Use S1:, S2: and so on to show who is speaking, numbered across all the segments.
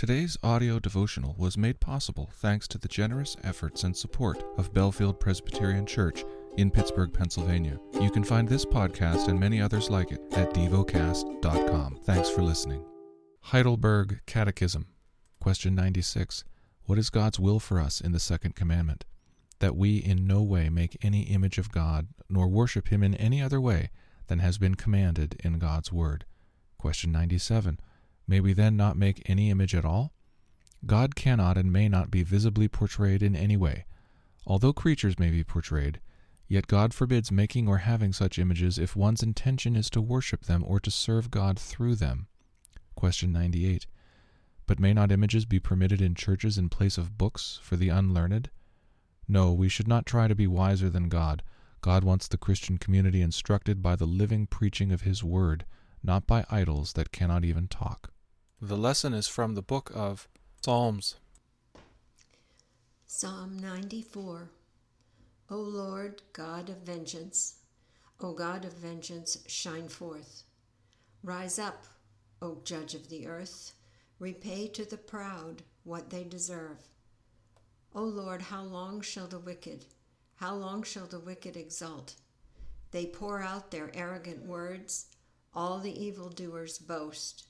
S1: Today's audio devotional was made possible thanks to the generous efforts and support of Bellefield Presbyterian Church in Pittsburgh, Pennsylvania. You can find this podcast and many others like it at devocast.com. Thanks for listening. Heidelberg Catechism, question 96. What is God's will for us in the second commandment? That we in no way make any image of God, nor worship him in any other way than has been commanded in God's word. Question 97. May we then not make any image at all? God cannot and may not be visibly portrayed in any way. Although creatures may be portrayed, yet God forbids making or having such images if one's intention is to worship them or to serve God through them. Question 98. But may not images be permitted in churches in place of books for the unlearned? No, we should not try to be wiser than God. God wants the Christian community instructed by the living preaching of His Word, not by idols that cannot even talk. The lesson is from the book of Psalms.
S2: Psalm 94 O Lord, God of vengeance, O God of vengeance, shine forth. Rise up, O Judge of the earth, repay to the proud what they deserve. O Lord, how long shall the wicked, how long shall the wicked exult? They pour out their arrogant words, all the evildoers boast.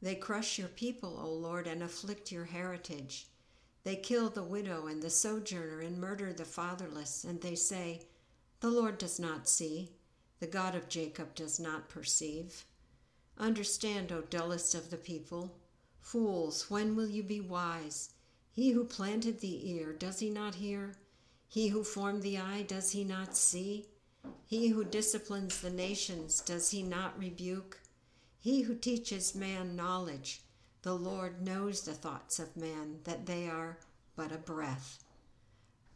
S2: They crush your people, O Lord, and afflict your heritage. They kill the widow and the sojourner and murder the fatherless, and they say, The Lord does not see, the God of Jacob does not perceive. Understand, O dullest of the people. Fools, when will you be wise? He who planted the ear, does he not hear? He who formed the eye, does he not see? He who disciplines the nations, does he not rebuke? He who teaches man knowledge, the Lord knows the thoughts of man, that they are but a breath.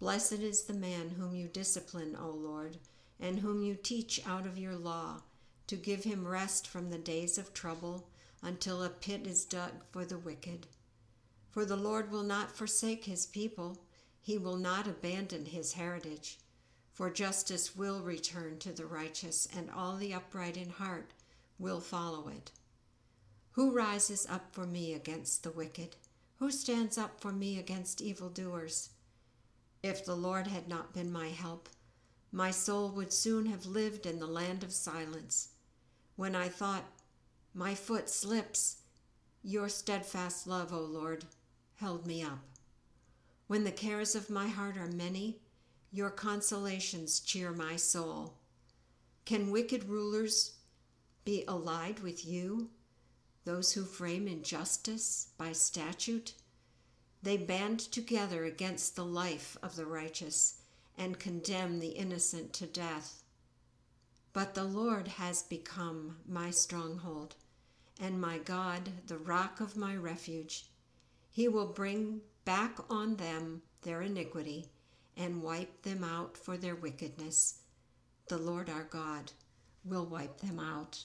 S2: Blessed is the man whom you discipline, O Lord, and whom you teach out of your law, to give him rest from the days of trouble, until a pit is dug for the wicked. For the Lord will not forsake his people, he will not abandon his heritage. For justice will return to the righteous, and all the upright in heart will follow it. Who rises up for me against the wicked? Who stands up for me against evildoers? If the Lord had not been my help, my soul would soon have lived in the land of silence. When I thought, My foot slips, your steadfast love, O Lord, held me up. When the cares of my heart are many, your consolations cheer my soul. Can wicked rulers be allied with you, those who frame injustice by statute. They band together against the life of the righteous and condemn the innocent to death. But the Lord has become my stronghold, and my God, the rock of my refuge. He will bring back on them their iniquity and wipe them out for their wickedness. The Lord our God will wipe them out.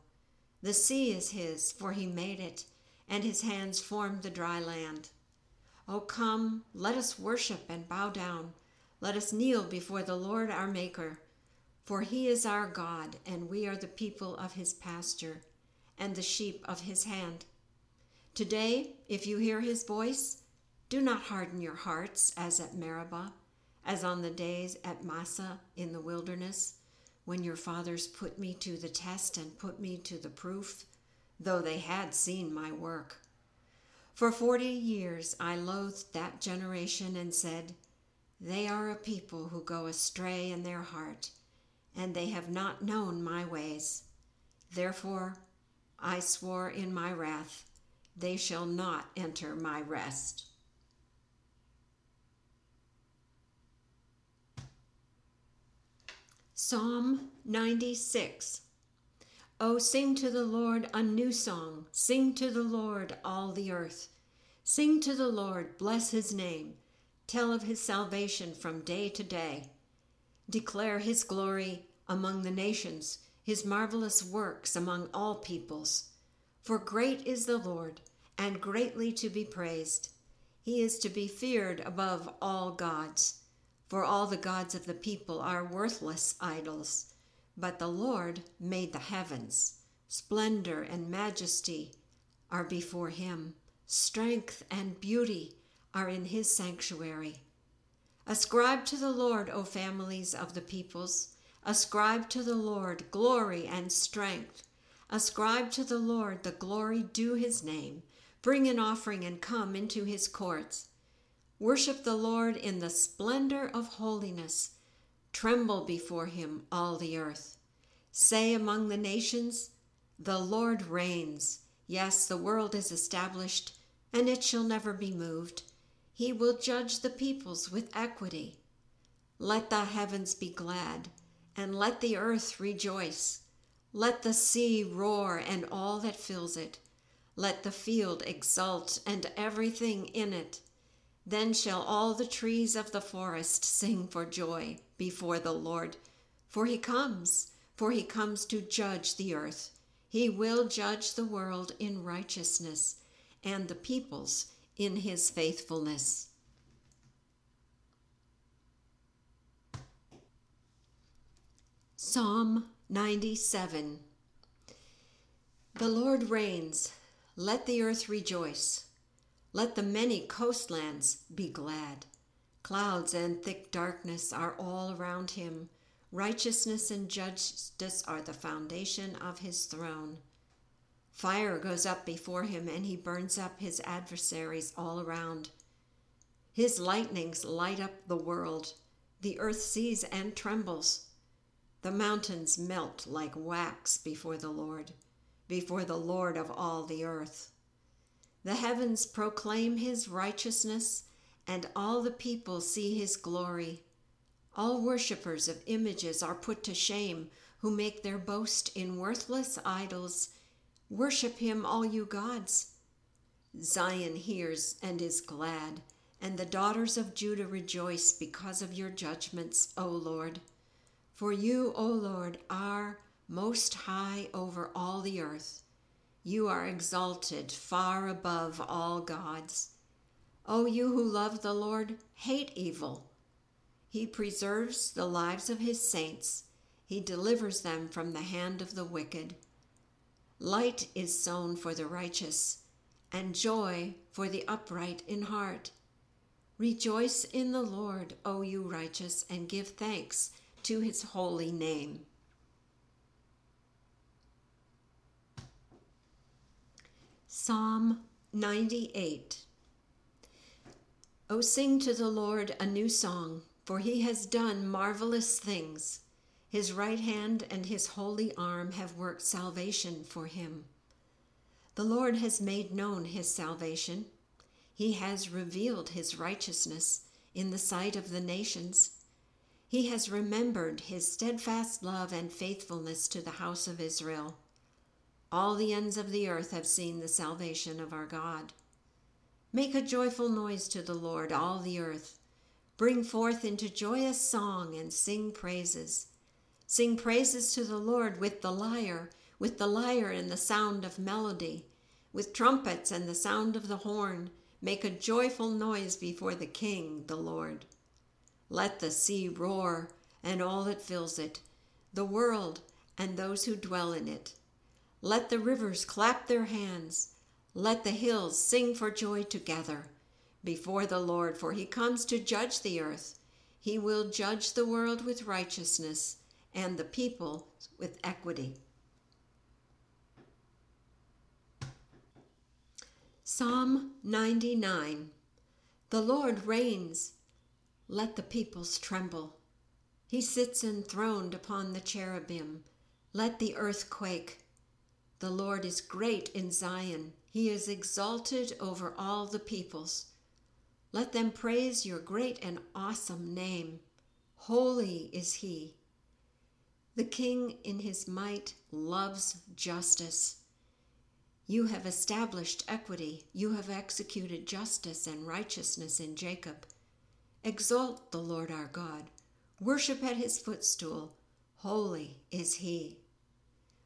S2: The sea is his, for he made it, and his hands formed the dry land. O come, let us worship and bow down. Let us kneel before the Lord our Maker. For he is our God, and we are the people of his pasture, and the sheep of his hand. Today, if you hear his voice, do not harden your hearts as at Meribah, as on the days at Massah in the wilderness when your fathers put me to the test and put me to the proof, though they had seen my work. For forty years I loathed that generation and said, They are a people who go astray in their heart, and they have not known my ways. Therefore I swore in my wrath, They shall not enter my rest. Psalm 96 Oh, sing to the Lord a new song. Sing to the Lord, all the earth. Sing to the Lord, bless his name. Tell of his salvation from day to day. Declare his glory among the nations, his marvelous works among all peoples. For great is the Lord, and greatly to be praised. He is to be feared above all gods. For all the gods of the people are worthless idols but the Lord made the heavens. Splendor and majesty are before him. Strength and beauty are in his sanctuary. Ascribe to the Lord, O families of the peoples. Ascribe to the Lord glory and strength. Ascribe to the Lord the glory due his name. Bring an offering and come into his courts. Worship the Lord in the splendor of holiness. Tremble before him, all the earth. Say among the nations, The Lord reigns. Yes, the world is established, and it shall never be moved. He will judge the peoples with equity. Let the heavens be glad, and let the earth rejoice. Let the sea roar and all that fills it. Let the field exult and everything in it. Then shall all the trees of the forest sing for joy before the Lord, for he comes, for he comes to judge the earth. He will judge the world in righteousness and the peoples in his faithfulness. Psalm 97 The Lord reigns, let the earth rejoice. Let the many coastlands be glad. Clouds and thick darkness are all around him. Righteousness and justice are the foundation of his throne. Fire goes up before him, and he burns up his adversaries all around. His lightnings light up the world. The earth sees and trembles. The mountains melt like wax before the Lord, before the Lord of all the earth. The heavens proclaim his righteousness, and all the people see his glory. All worshippers of images are put to shame, who make their boast in worthless idols. Worship him, all you gods. Zion hears and is glad, and the daughters of Judah rejoice because of your judgments, O Lord. For you, O Lord, are most high over all the earth. You are exalted far above all gods. O you who love the Lord, hate evil. He preserves the lives of his saints, he delivers them from the hand of the wicked. Light is sown for the righteous, and joy for the upright in heart. Rejoice in the Lord, O you righteous, and give thanks to his holy name. Psalm 98 O sing to the Lord a new song, for he has done marvelous things. His right hand and his holy arm have worked salvation for him. The Lord has made known his salvation. He has revealed his righteousness in the sight of the nations. He has remembered his steadfast love and faithfulness to the house of Israel. All the ends of the earth have seen the salvation of our God. Make a joyful noise to the Lord, all the earth. Bring forth into joyous song and sing praises. Sing praises to the Lord with the lyre, with the lyre and the sound of melody, with trumpets and the sound of the horn. Make a joyful noise before the King, the Lord. Let the sea roar and all that fills it, the world and those who dwell in it. Let the rivers clap their hands. Let the hills sing for joy together before the Lord, for he comes to judge the earth. He will judge the world with righteousness and the people with equity. Psalm 99 The Lord reigns. Let the peoples tremble. He sits enthroned upon the cherubim. Let the earth quake. The Lord is great in Zion. He is exalted over all the peoples. Let them praise your great and awesome name. Holy is he. The king in his might loves justice. You have established equity. You have executed justice and righteousness in Jacob. Exalt the Lord our God. Worship at his footstool. Holy is he.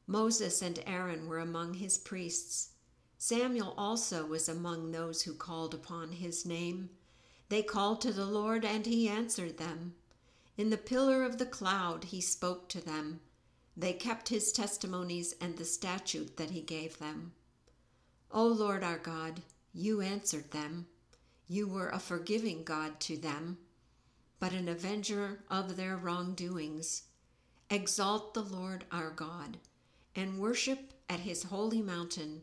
S2: Moses and Aaron were among his priests. Samuel also was among those who called upon his name. They called to the Lord, and he answered them. In the pillar of the cloud he spoke to them. They kept his testimonies and the statute that he gave them. O Lord our God, you answered them. You were a forgiving God to them, but an avenger of their wrongdoings. Exalt the Lord our God, and worship at his holy mountain,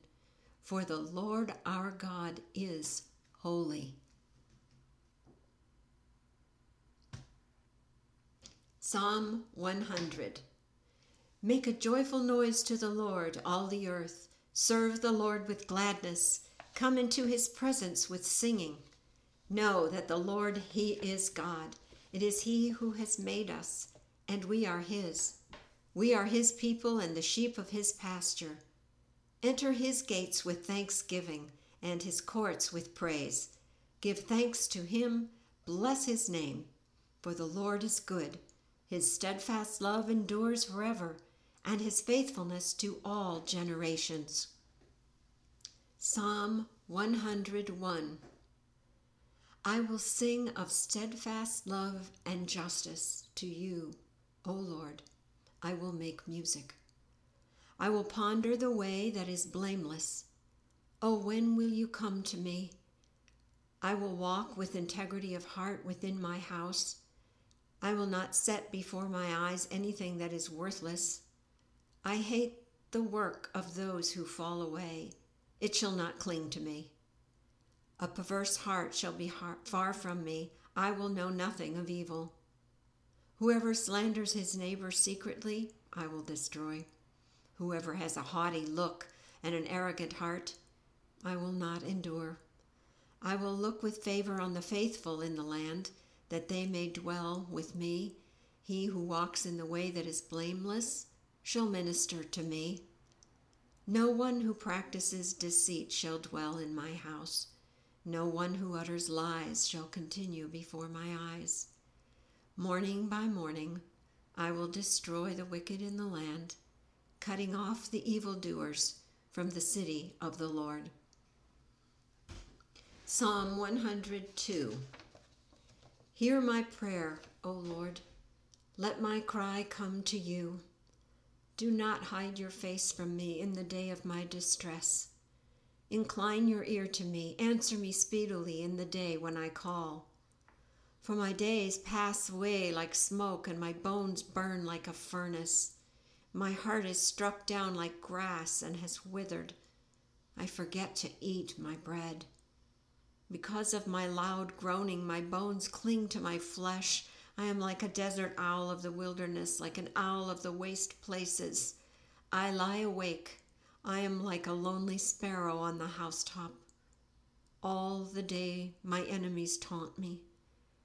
S2: for the Lord our God is holy. Psalm 100 Make a joyful noise to the Lord, all the earth. Serve the Lord with gladness. Come into his presence with singing. Know that the Lord, he is God. It is he who has made us, and we are his. We are his people and the sheep of his pasture. Enter his gates with thanksgiving and his courts with praise. Give thanks to him, bless his name, for the Lord is good his steadfast love endures forever, and his faithfulness to all generations. Psalm 101 I will sing of steadfast love and justice to you, O Lord. I will make music. I will ponder the way that is blameless. Oh, when will you come to me? I will walk with integrity of heart within my house I will not set before my eyes anything that is worthless. I hate the work of those who fall away. It shall not cling to me. A perverse heart shall be far from me. I will know nothing of evil. Whoever slanders his neighbor secretly, I will destroy. Whoever has a haughty look and an arrogant heart, I will not endure. I will look with favor on the faithful in the land that they may dwell with me. He who walks in the way that is blameless shall minister to me. No one who practices deceit shall dwell in my house. No one who utters lies shall continue before my eyes. Morning by morning, I will destroy the wicked in the land, cutting off the evildoers from the city of the Lord. Psalm 102 Hear my prayer, O Lord. Let my cry come to you. Do not hide your face from me in the day of my distress. Incline your ear to me, answer me speedily in the day when I call. For my days pass away like smoke, and my bones burn like a furnace. My heart is struck down like grass and has withered. I forget to eat my bread. Because of my loud groaning, my bones cling to my flesh. I am like a desert owl of the wilderness, like an owl of the waste places. I lie awake. I am like a lonely sparrow on the housetop. All the day my enemies taunt me.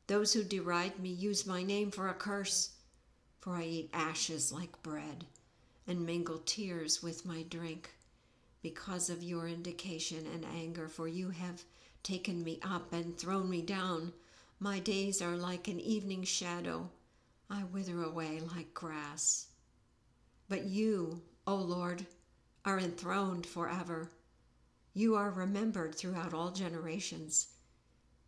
S2: Those who deride me use my name for a curse, for I eat ashes like bread and mingle tears with my drink because of your indignation and anger, for you have taken me up and thrown me down. My days are like an evening shadow. I wither away like grass. But you, O Lord, are enthroned forever. You are remembered throughout all generations.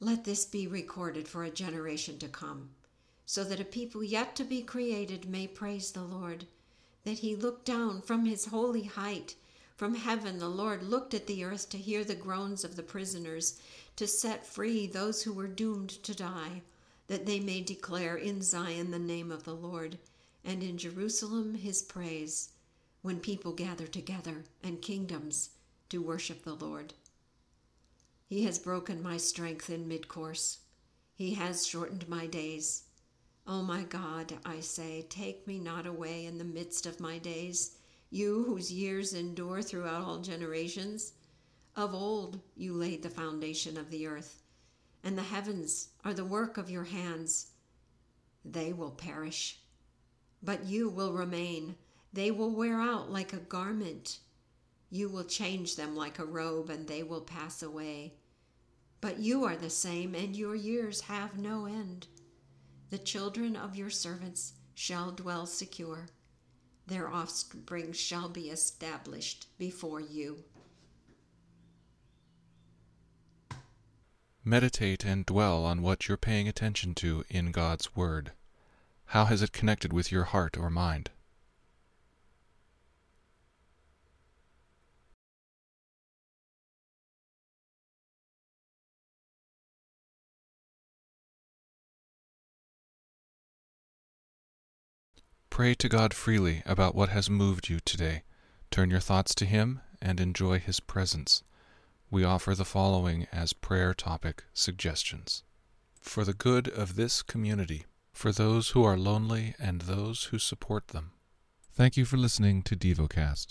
S2: Let this be recorded for a generation to come, so that a people yet to be created may praise the Lord, that he looked down from his holy height from heaven, the Lord looked at the earth to hear the groans of the prisoners, to set free those who were doomed to die, that they may declare in Zion the name of the Lord, and in Jerusalem his praise, when people gather together and kingdoms to worship the Lord. He has broken my strength in mid course. He has shortened my days. O oh my God, I say, take me not away in the midst of my days, you whose years endure throughout all generations. Of old you laid the foundation of the earth, and the heavens are the work of your hands. They will perish, but you will remain. They will wear out like a garment. You will change them like a robe, and they will pass away. But you are the same, and your years have no end. The children of your servants shall dwell secure, their offspring shall be established before you.
S1: Meditate and dwell on what you're paying attention to in God's Word. How has it connected with your heart or mind? Pray to God freely about what has moved you today. Turn your thoughts to Him and enjoy His presence. We offer the following as prayer topic suggestions. For the good of this community, for those who are lonely and those who support them. Thank you for listening to DevoCast.